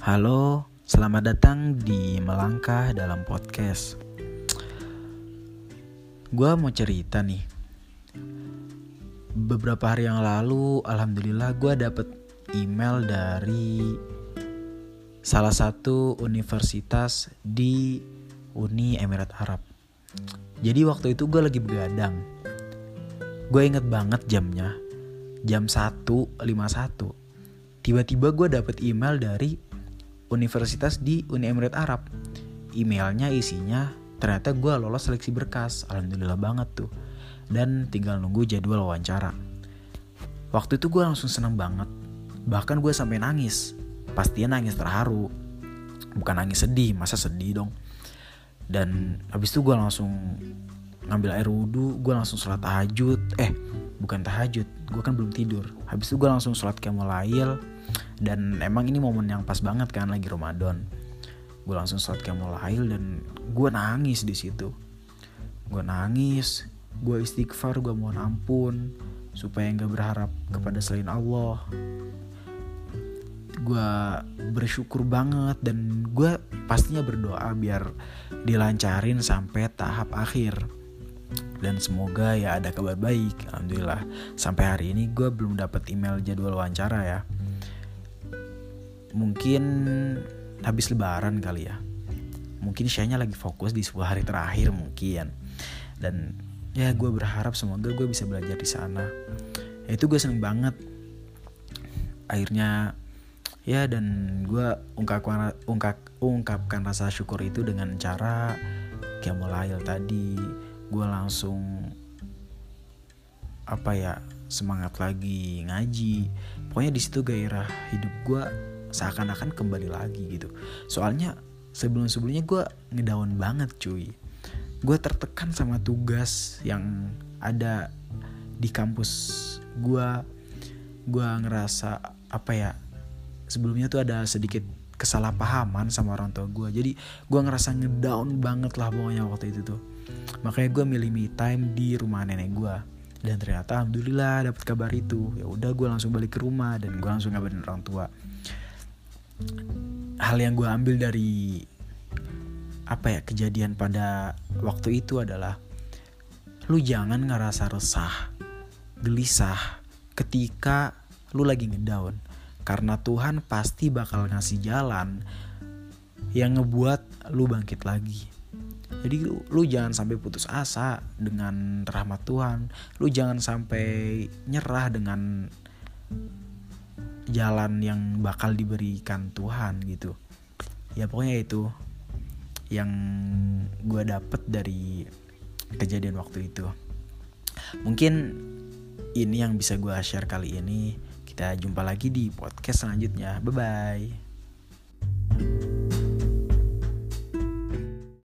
Halo, selamat datang di Melangkah dalam Podcast. Gua mau cerita nih. Beberapa hari yang lalu, alhamdulillah gue dapet email dari salah satu universitas di Uni Emirat Arab. Jadi waktu itu gue lagi begadang. Gue inget banget jamnya, jam 1.51. Tiba-tiba gue dapet email dari universitas di Uni Emirat Arab. Emailnya isinya ternyata gue lolos seleksi berkas. Alhamdulillah banget tuh. Dan tinggal nunggu jadwal wawancara. Waktu itu gue langsung seneng banget. Bahkan gue sampai nangis. Pastinya nangis terharu. Bukan nangis sedih, masa sedih dong. Dan habis itu gue langsung ngambil air wudhu, gue langsung sholat tahajud. Eh, bukan tahajud, gue kan belum tidur. Habis itu gue langsung sholat kemulail dan emang ini momen yang pas banget kan lagi Ramadan. Gue langsung sholat lahir dan gue nangis di situ. Gue nangis gue istighfar gue mohon ampun supaya nggak berharap kepada selain Allah. Gue bersyukur banget dan gue pastinya berdoa biar dilancarin sampai tahap akhir dan semoga ya ada kabar baik alhamdulillah. Sampai hari ini gue belum dapat email jadwal wawancara ya. Mungkin habis lebaran kali ya. Mungkin Shanya lagi fokus di sebuah hari terakhir mungkin. Dan ya gue berharap semoga gue bisa belajar di sana. Ya, itu gue seneng banget. Akhirnya ya dan gue ungkapkan ungkap ungkapkan rasa syukur itu dengan cara kayak mulai tadi gue langsung apa ya semangat lagi ngaji. Pokoknya di situ gairah hidup gue seakan-akan kembali lagi gitu. Soalnya sebelum-sebelumnya gue ngedaun banget cuy. Gue tertekan sama tugas yang ada di kampus gue gue ngerasa apa ya sebelumnya tuh ada sedikit kesalahpahaman sama orang tua gue jadi gue ngerasa ngedown banget lah pokoknya waktu itu tuh makanya gue milih me time di rumah nenek gue dan ternyata alhamdulillah dapet kabar itu. Ya udah gue langsung balik ke rumah dan gue langsung ngabarin orang tua. Hal yang gue ambil dari apa ya kejadian pada waktu itu adalah lu jangan ngerasa resah, gelisah ketika lu lagi ngedown. Karena Tuhan pasti bakal ngasih jalan yang ngebuat lu bangkit lagi. Jadi lu, jangan sampai putus asa dengan rahmat Tuhan. Lu jangan sampai nyerah dengan jalan yang bakal diberikan Tuhan gitu. Ya pokoknya itu yang gue dapet dari kejadian waktu itu. Mungkin ini yang bisa gue share kali ini. Kita jumpa lagi di podcast selanjutnya. Bye bye